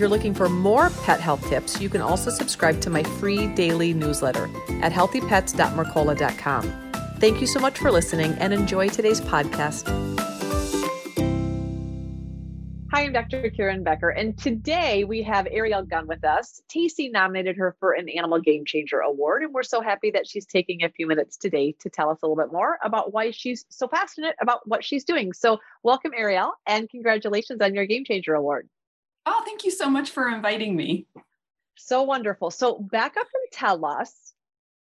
You're looking for more pet health tips, you can also subscribe to my free daily newsletter at healthypets.mercola.com. Thank you so much for listening and enjoy today's podcast. Hi, I'm Dr. Karen Becker, and today we have Ariel Gunn with us. Tacy nominated her for an Animal Game Changer Award, and we're so happy that she's taking a few minutes today to tell us a little bit more about why she's so passionate about what she's doing. So, welcome, Ariel, and congratulations on your Game Changer Award. Oh, thank you so much for inviting me. So wonderful. So, back up and tell us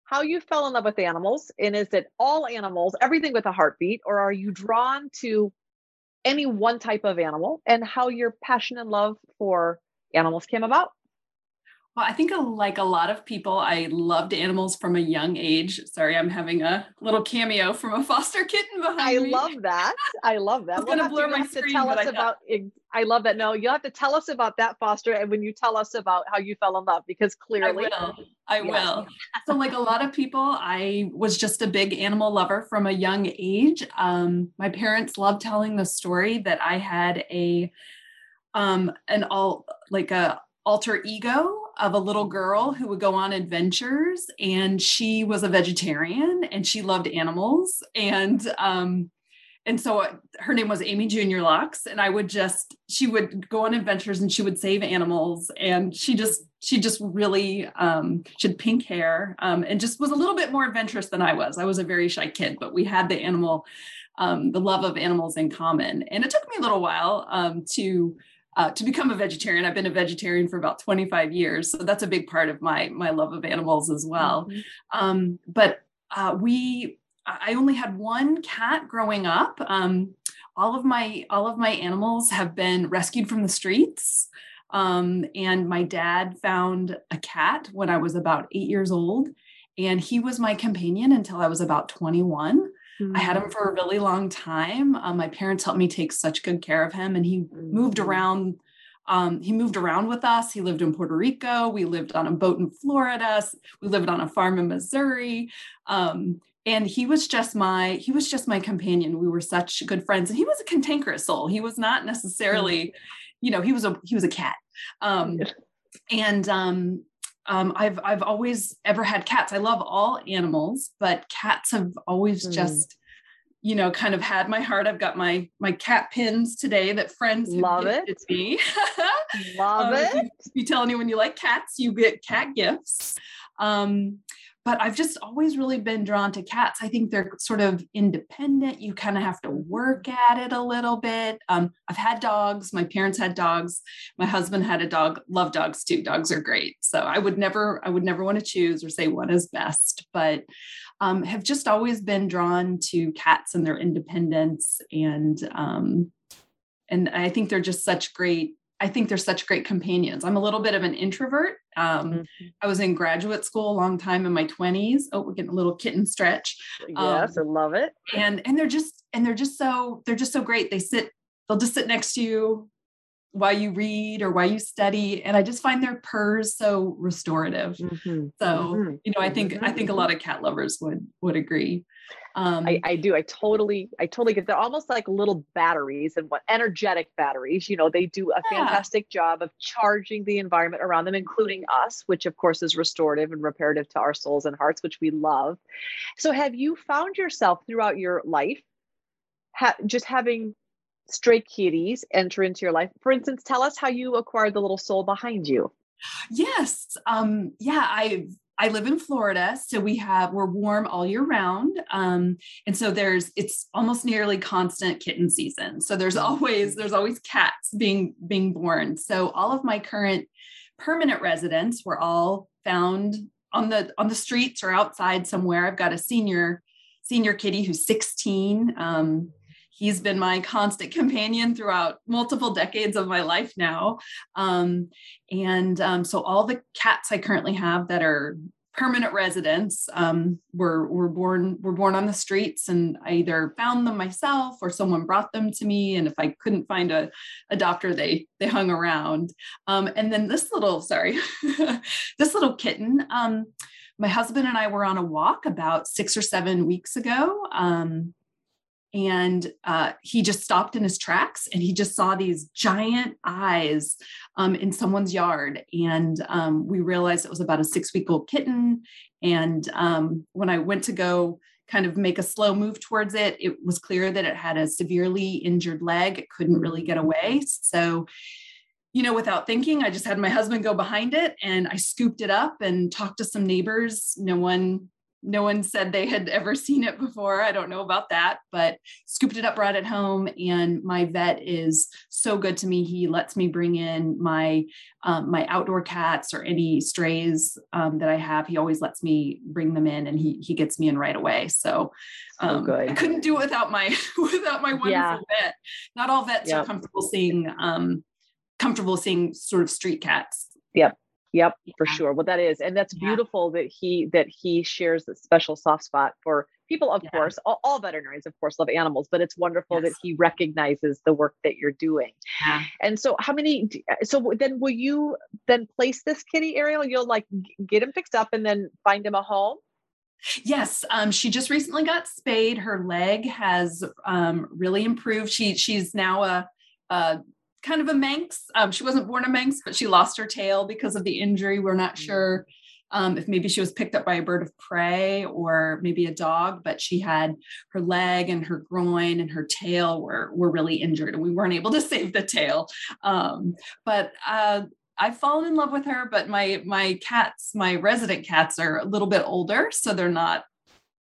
how you fell in love with animals, and is it all animals, everything with a heartbeat, or are you drawn to any one type of animal and how your passion and love for animals came about. Well, I think like a lot of people, I loved animals from a young age. Sorry, I'm having a little cameo from a foster kitten behind I me. I love that. I love that. I'm we'll gonna blur my screen, to tell us I about. I love that. No, you'll have to tell us about that foster, and when you tell us about how you fell in love, because clearly, I will. I yeah. will. so, like a lot of people, I was just a big animal lover from a young age. Um, my parents loved telling the story that I had a um an all like a alter ego of a little girl who would go on adventures and she was a vegetarian and she loved animals and um and so uh, her name was Amy Junior Locks and I would just she would go on adventures and she would save animals and she just she just really um she had pink hair um and just was a little bit more adventurous than I was. I was a very shy kid but we had the animal um the love of animals in common and it took me a little while um to uh, to become a vegetarian. I've been a vegetarian for about 25 years, so that's a big part of my my love of animals as well. Mm-hmm. Um, but uh, we, I only had one cat growing up. Um, all of my all of my animals have been rescued from the streets. Um, and my dad found a cat when I was about eight years old, and he was my companion until I was about 21. Mm-hmm. I had him for a really long time. Um, my parents helped me take such good care of him, and he mm-hmm. moved around. Um, he moved around with us. He lived in Puerto Rico. We lived on a boat in Florida. We lived on a farm in Missouri. Um, and he was just my he was just my companion. We were such good friends, and he was a cantankerous soul. He was not necessarily, mm-hmm. you know, he was a he was a cat. Um, and um, um, I've I've always ever had cats. I love all animals, but cats have always mm. just, you know, kind of had my heart. I've got my my cat pins today that friends love it. me. love um, it. If you, if you, tell anyone you like cats, you get cat gifts. Um, but I've just always really been drawn to cats. I think they're sort of independent. You kind of have to work at it a little bit. Um, I've had dogs. My parents had dogs. My husband had a dog. Love dogs too. Dogs are great. So I would never, I would never want to choose or say one is best, but um, have just always been drawn to cats and their independence and um, and I think they're just such great I think they're such great companions. I'm a little bit of an introvert. Um, mm-hmm. I was in graduate school a long time in my 20s. Oh, we're getting a little kitten stretch. Yes, um, I love it. And and they're just and they're just so they're just so great. They sit, they'll just sit next to you while you read or while you study. And I just find their purrs so restorative. Mm-hmm. So, mm-hmm. you know, I think I think a lot of cat lovers would would agree. Um, I, I do. I totally, I totally get. They're almost like little batteries and what energetic batteries. You know, they do a yeah. fantastic job of charging the environment around them, including us, which of course is restorative and reparative to our souls and hearts, which we love. So, have you found yourself throughout your life ha- just having stray kitties enter into your life? For instance, tell us how you acquired the little soul behind you. Yes. Um, yeah, I've I live in Florida, so we have we're warm all year round, um, and so there's it's almost nearly constant kitten season. So there's always there's always cats being being born. So all of my current permanent residents were all found on the on the streets or outside somewhere. I've got a senior senior kitty who's 16. Um, he's been my constant companion throughout multiple decades of my life now. Um, and um, so all the cats I currently have that are permanent residents um, were were born were born on the streets, and I either found them myself or someone brought them to me. And if I couldn't find a, doctor, they they hung around. Um, and then this little sorry, this little kitten. Um, my husband and I were on a walk about six or seven weeks ago. Um, and uh, he just stopped in his tracks and he just saw these giant eyes um, in someone's yard. And um, we realized it was about a six week old kitten. And um, when i went to go kind of make a slow move towards it it was clear that it had a severely injured leg. It couldn't really get away. So you know without thinking i just had my husband go behind it and i scooped it up and talked to some neighbors. No one no one said they had ever seen it before. I don't know about that, but scooped it up, brought it home, and my vet is so good to me. He lets me bring in my um, my outdoor cats or any strays um, that I have. He always lets me bring them in, and he he gets me in right away. So, um, so I couldn't do it without my without my wonderful yeah. vet. Not all vets yep. are comfortable seeing um, comfortable seeing sort of street cats. Yep. Yep, yeah. for sure. Well, that is, and that's yeah. beautiful that he that he shares a special soft spot for people. Of yeah. course, all, all, veterinarians, of course, love animals, but it's wonderful yes. that he recognizes the work that you're doing. Yeah. And so, how many? So then, will you then place this kitty, Ariel? You'll like get him fixed up and then find him a home. Yes, um, she just recently got spayed. Her leg has um, really improved. She she's now a, a kind of a Manx. Um, she wasn't born a Manx, but she lost her tail because of the injury. We're not mm. sure um, if maybe she was picked up by a bird of prey or maybe a dog, but she had her leg and her groin and her tail were were really injured, and we weren't able to save the tail. Um, but uh, I've fallen in love with her. But my my cats, my resident cats, are a little bit older, so they're not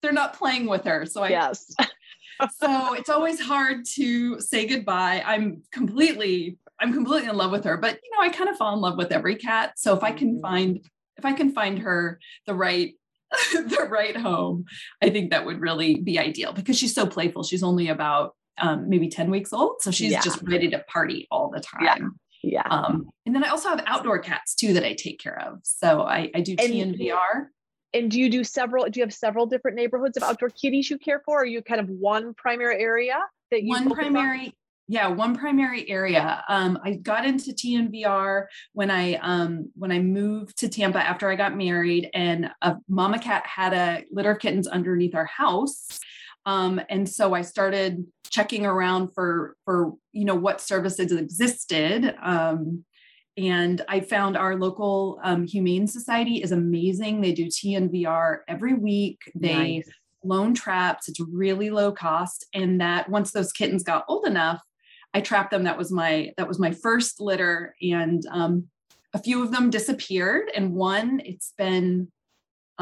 they're not playing with her. So I yes. so it's always hard to say goodbye. I'm completely, I'm completely in love with her, but you know, I kind of fall in love with every cat. So if I can mm-hmm. find, if I can find her the right, the right home, I think that would really be ideal because she's so playful. She's only about um, maybe 10 weeks old. So she's yeah. just ready to party all the time. Yeah. Yeah. Um, and then I also have outdoor cats too that I take care of. So I, I do TNVR and do you do several do you have several different neighborhoods of outdoor kitties you care for? Or are you kind of one primary area that you one primary on? yeah one primary area. Um, i got into tnvr when i um, when i moved to tampa after i got married and a mama cat had a litter of kittens underneath our house. Um, and so i started checking around for for you know what services existed. Um, and I found our local um, Humane Society is amazing. They do TNVR every week. They nice. loan traps. It's really low cost. And that once those kittens got old enough, I trapped them. That was my that was my first litter. And um, a few of them disappeared. And one, it's been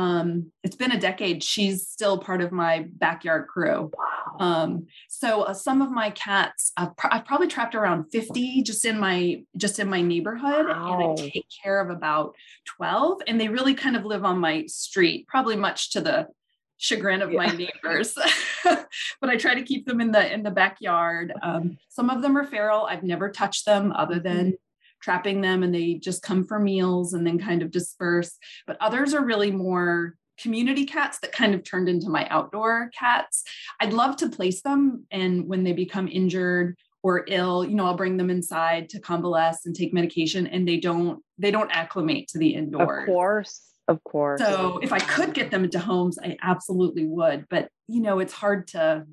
um, it's been a decade. She's still part of my backyard crew. Um, so uh, some of my cats, I've, pr- I've, probably trapped around 50 just in my just in my neighborhood, wow. and I take care of about 12. And they really kind of live on my street, probably much to the chagrin of yeah. my neighbors. but I try to keep them in the in the backyard. Um, some of them are feral. I've never touched them other mm-hmm. than trapping them and they just come for meals and then kind of disperse. But others are really more community cats that kind of turned into my outdoor cats. I'd love to place them and when they become injured or ill, you know, I'll bring them inside to convalesce and take medication and they don't they don't acclimate to the indoors. Of course. Of course. So if I could get them into homes, I absolutely would. But you know, it's hard to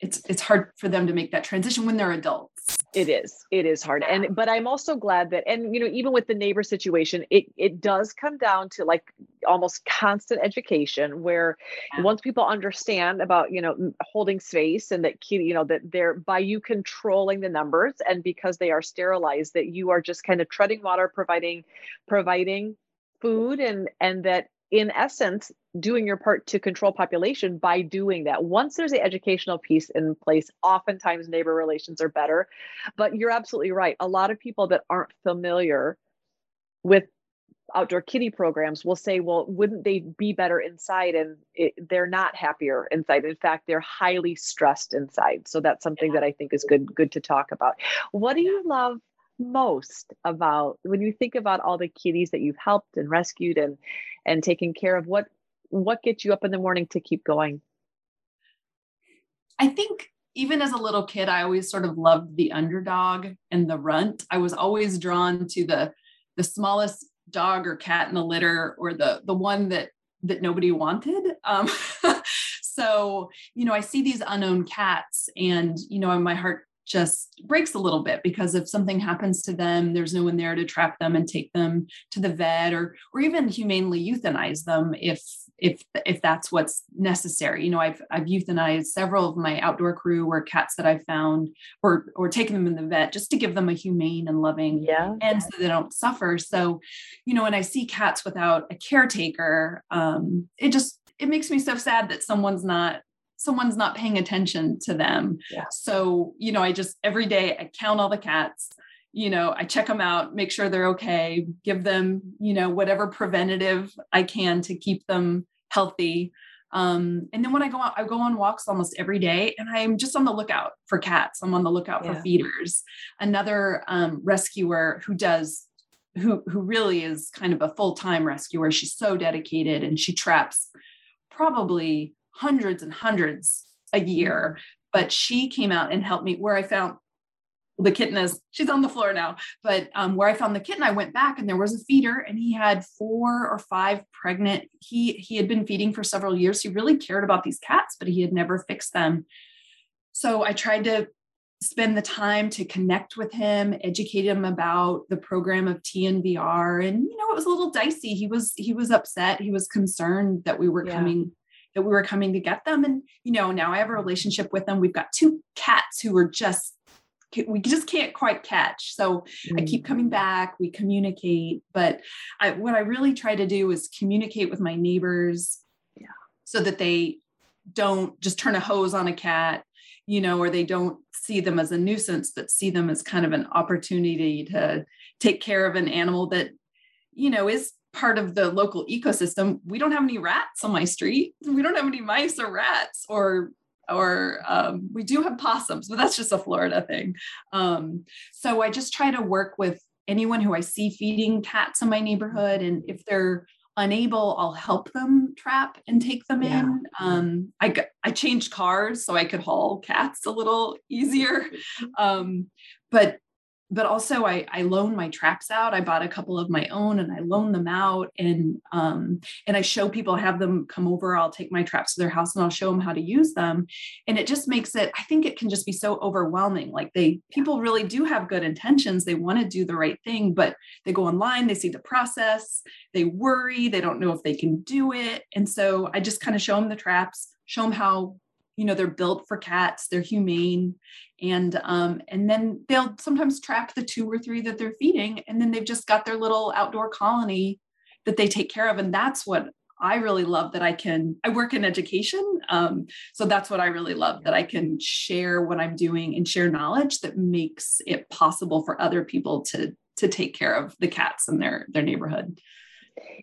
it's it's hard for them to make that transition when they're adults it is it is hard and but i'm also glad that and you know even with the neighbor situation it it does come down to like almost constant education where yeah. once people understand about you know holding space and that you know that they're by you controlling the numbers and because they are sterilized that you are just kind of treading water providing providing food and and that in essence doing your part to control population by doing that. Once there's an educational piece in place oftentimes neighbor relations are better. But you're absolutely right. A lot of people that aren't familiar with outdoor kitty programs will say well wouldn't they be better inside? And it, they're not happier inside. In fact they're highly stressed inside. So that's something yeah. that i think is good good to talk about. What do you love most about when you think about all the kitties that you've helped and rescued and and taken care of? What what gets you up in the morning to keep going? I think even as a little kid, I always sort of loved the underdog and the runt. I was always drawn to the the smallest dog or cat in the litter or the the one that that nobody wanted. Um, so you know, I see these unknown cats, and you know, my heart just breaks a little bit because if something happens to them there's no one there to trap them and take them to the vet or or even humanely euthanize them if if if that's what's necessary. You know i've i've euthanized several of my outdoor crew or cats that i've found or or taken them in the vet just to give them a humane and loving yeah. and so they don't suffer. So you know when i see cats without a caretaker um it just it makes me so sad that someone's not someone's not paying attention to them. Yeah. So, you know, I just every day I count all the cats, you know, I check them out, make sure they're okay, give them, you know, whatever preventative I can to keep them healthy. Um, and then when I go out, I go on walks almost every day and I'm just on the lookout for cats. I'm on the lookout yeah. for feeders. Another um, rescuer who does who who really is kind of a full-time rescuer. She's so dedicated and she traps probably hundreds and hundreds a year. Mm-hmm. But she came out and helped me where I found the kitten is she's on the floor now but um, where i found the kitten i went back and there was a feeder and he had four or five pregnant he he had been feeding for several years he really cared about these cats but he had never fixed them so i tried to spend the time to connect with him educate him about the program of tnvr and you know it was a little dicey he was he was upset he was concerned that we were yeah. coming that we were coming to get them. And, you know, now I have a relationship with them. We've got two cats who are just, we just can't quite catch. So mm. I keep coming back, we communicate. But I, what I really try to do is communicate with my neighbors yeah. so that they don't just turn a hose on a cat you know, or they don't see them as a nuisance, but see them as kind of an opportunity to take care of an animal that, you know, is part of the local ecosystem we don't have any rats on my street. We don't have any mice or rats or or um, we do have possums but that's just a florida thing. Um, so i just try to work with anyone who i see feeding cats in my neighborhood and if they're unable i'll help them trap and take them yeah. in. Um, i i changed cars so i could haul cats a little easier. Um, but but also I, I loan my traps out. I bought a couple of my own and I loan them out and um, and I show people, have them come over. I'll take my traps to their house and I'll show them how to use them. And it just makes it, I think it can just be so overwhelming. Like they people really do have good intentions. They want to do the right thing, but they go online, they see the process, they worry, they don't know if they can do it. And so I just kind of show them the traps, show them how you know they're built for cats they're humane and um, and then they'll sometimes trap the two or three that they're feeding and then they've just got their little outdoor colony that they take care of and that's what i really love that i can i work in education um, so that's what i really love that i can share what i'm doing and share knowledge that makes it possible for other people to to take care of the cats in their their neighborhood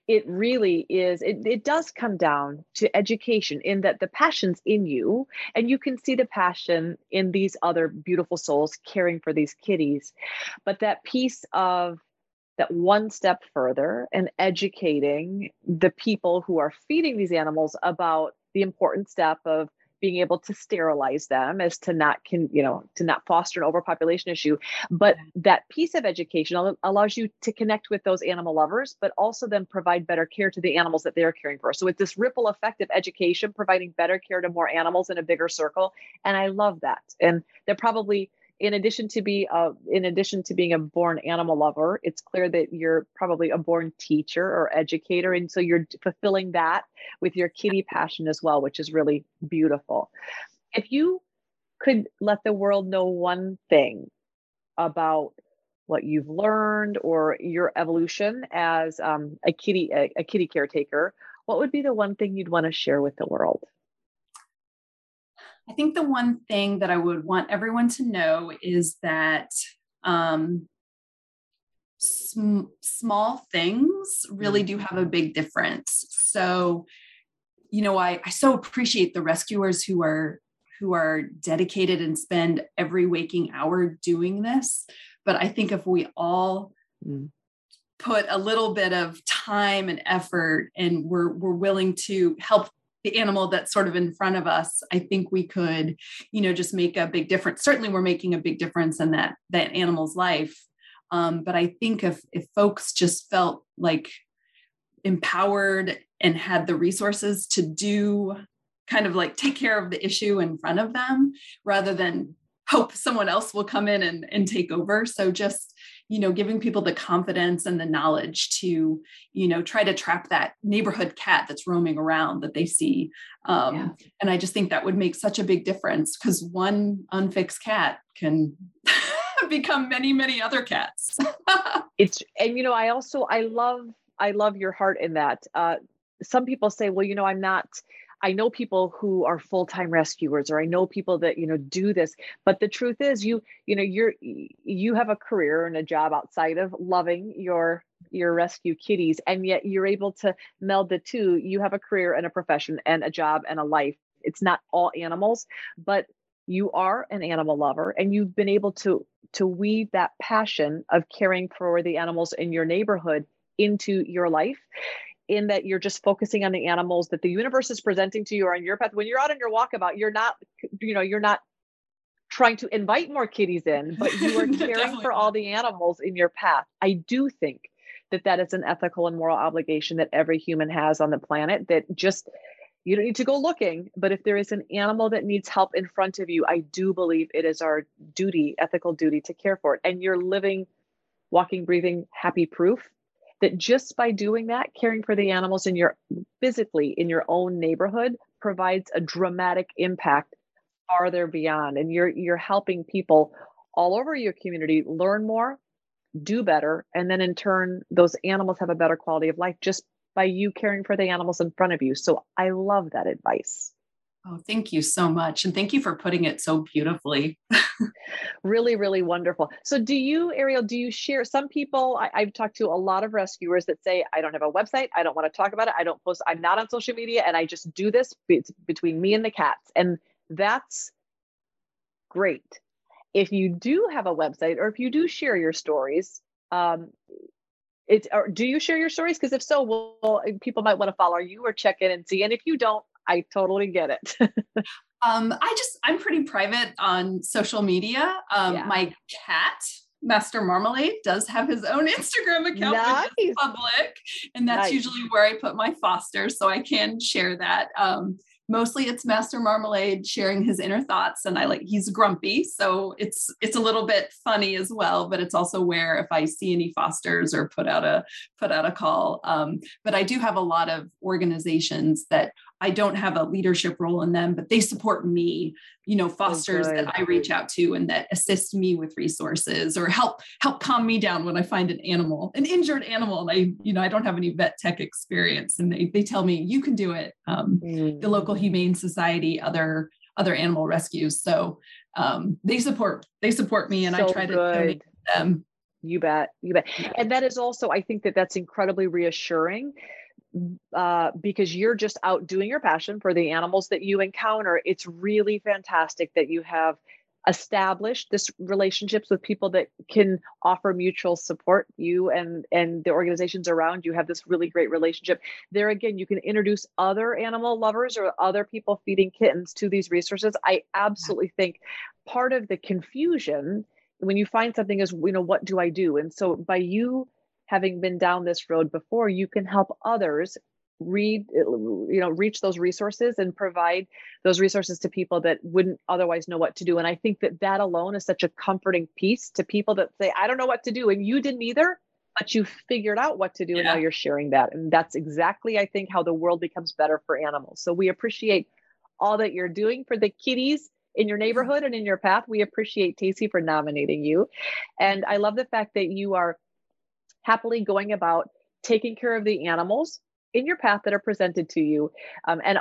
it really is it, it does come down to education in that the passion's in you and you can see the passion in these other beautiful souls caring for these kitties but that piece of that one step further and educating the people who are feeding these animals about the important step of being able to sterilize them as to not can you know to not foster an overpopulation issue. But mm-hmm. that piece of education allows you to connect with those animal lovers but also then provide better care to the animals that they're caring for. So it's this ripple effect of education providing better care to more animals in a bigger circle and i love that. And they're probably in addition to be a, in addition to being a born animal lover it's clear that you're probably a born teacher or educator and so you're fulfilling that with your kitty passion as well which is really beautiful. If you could let the world know one thing about what you've learned or your evolution as um, a kitty a, a kitty caretaker what would be the one thing you'd want to share with the world I think the one thing that I would want everyone to know is that um, sm- small things really do have a big difference. So, you know, I, I so appreciate the rescuers who are who are dedicated and spend every waking hour doing this but I think if we all mm. put a little bit of time and effort and we're we're willing to help the animal that's sort of in front of us i think we could you know just make a big difference. Certainly we're making a big difference in that that animal's life. Um, but i think if if folks just felt like empowered and had the resources to do kind of like take care of the issue in front of them rather than hope someone else will come in and, and take over. So just you know giving people the confidence and the knowledge to you know try to trap that neighborhood cat that's roaming around that they see. Um, yeah. and i just think that would make such a big difference because one unfixed cat can become many many other cats. It's and you know i also i love i love your heart in that. Uh, some people say well you know i'm not I know people who are full-time rescuers or I know people that you know do this but the truth is you you know you're you have a career and a job outside of loving your your rescue kitties and yet you're able to meld the two. You have a career and a profession and a job and a life. It's not all animals but you are an animal lover and you've been able to to weave that passion of caring for the animals in your neighborhood into your life in that you're just focusing on the animals that the universe is presenting to you or on your path. When you're out on your walkabout, you're not, you know, you're not trying to invite more kitties in, but you are caring for all the animals in your path. I do think that that is an ethical and moral obligation that every human has on the planet that just you don't need to go looking but if there is an animal that needs help in front of you i do believe it is our duty ethical duty to care for it and you're living walking breathing happy proof that just by doing that, caring for the animals in your physically in your own neighborhood provides a dramatic impact farther beyond. And you're you're helping people all over your community learn more, do better, and then in turn, those animals have a better quality of life just by you caring for the animals in front of you. So I love that advice. Oh, thank you so much. And thank you for putting it so beautifully. really, really wonderful. So, do you, Ariel, do you share? Some people, I, have talked to a lot of rescuers that say, I don't have a website. I don't want to talk about it. I don't post, I'm not on social media. And I just do this between me and the cats. And that's great. If you do have a website or if you do share your stories, um, it's, or do you share your stories? Because if so, well, people might want to follow you or check in and see. And if you don't, I totally get it. um, I just, I'm pretty private on social media. Um, yeah. My cat, Master Marmalade, does have his own Instagram account, nice. which is public. And that's nice. usually where I put my fosters. So I can share that. Um, mostly it's master marmalade sharing his inner thoughts and i like he's grumpy so it's it's a little bit funny as well but it's also where if i see any fosters or put out a put out a call um, but i do have a lot of organizations that I don't have a leadership role in them, but they support me, you know, fosters that I reach out to and that assist me with resources or help help calm me down when I find an animal, an injured animal. And I, you know, I don't have any vet tech experience. And they they tell me you can do it. Um, mm. The local humane society, other other animal rescues. So um, they support they support me and so I try good. to donate them. You bet. You bet. And that is also, I think that that's incredibly reassuring uh, because you're just out doing your passion for the animals that you encounter. It's really fantastic that you have established this relationships with people that can offer mutual support. You and and the organizations around you have this really great relationship. There again you can introduce other animal lovers or other people feeding kittens to these resources. I absolutely think part of the confusion when you find something is you know what do i do? And so by you having been down this road before, you can help others read uh, you know reach those resources and provide those resources to people that wouldn't otherwise know what to do. And i think that that alone is such a comforting piece to people that say i don't know what to do and you didn't either but you figured out what to do yeah. and now you're sharing that. And that's exactly i think how the world becomes better for animals. So we appreciate all that you're doing for the kitties in your neighborhood and in your path. We appreciate Tacy for nominating you. And i love the fact that you are happily going about taking care of the animals in your path that are presented to you um, and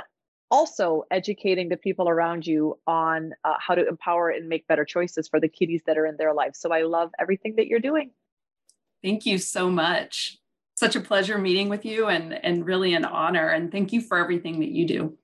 also educating the people around you on uh, how to empower and make better choices for the kitties that are in their lives so i love everything that you're doing. Thank you so much. Such a pleasure meeting with you and and really an honor. And thank you for everything that you do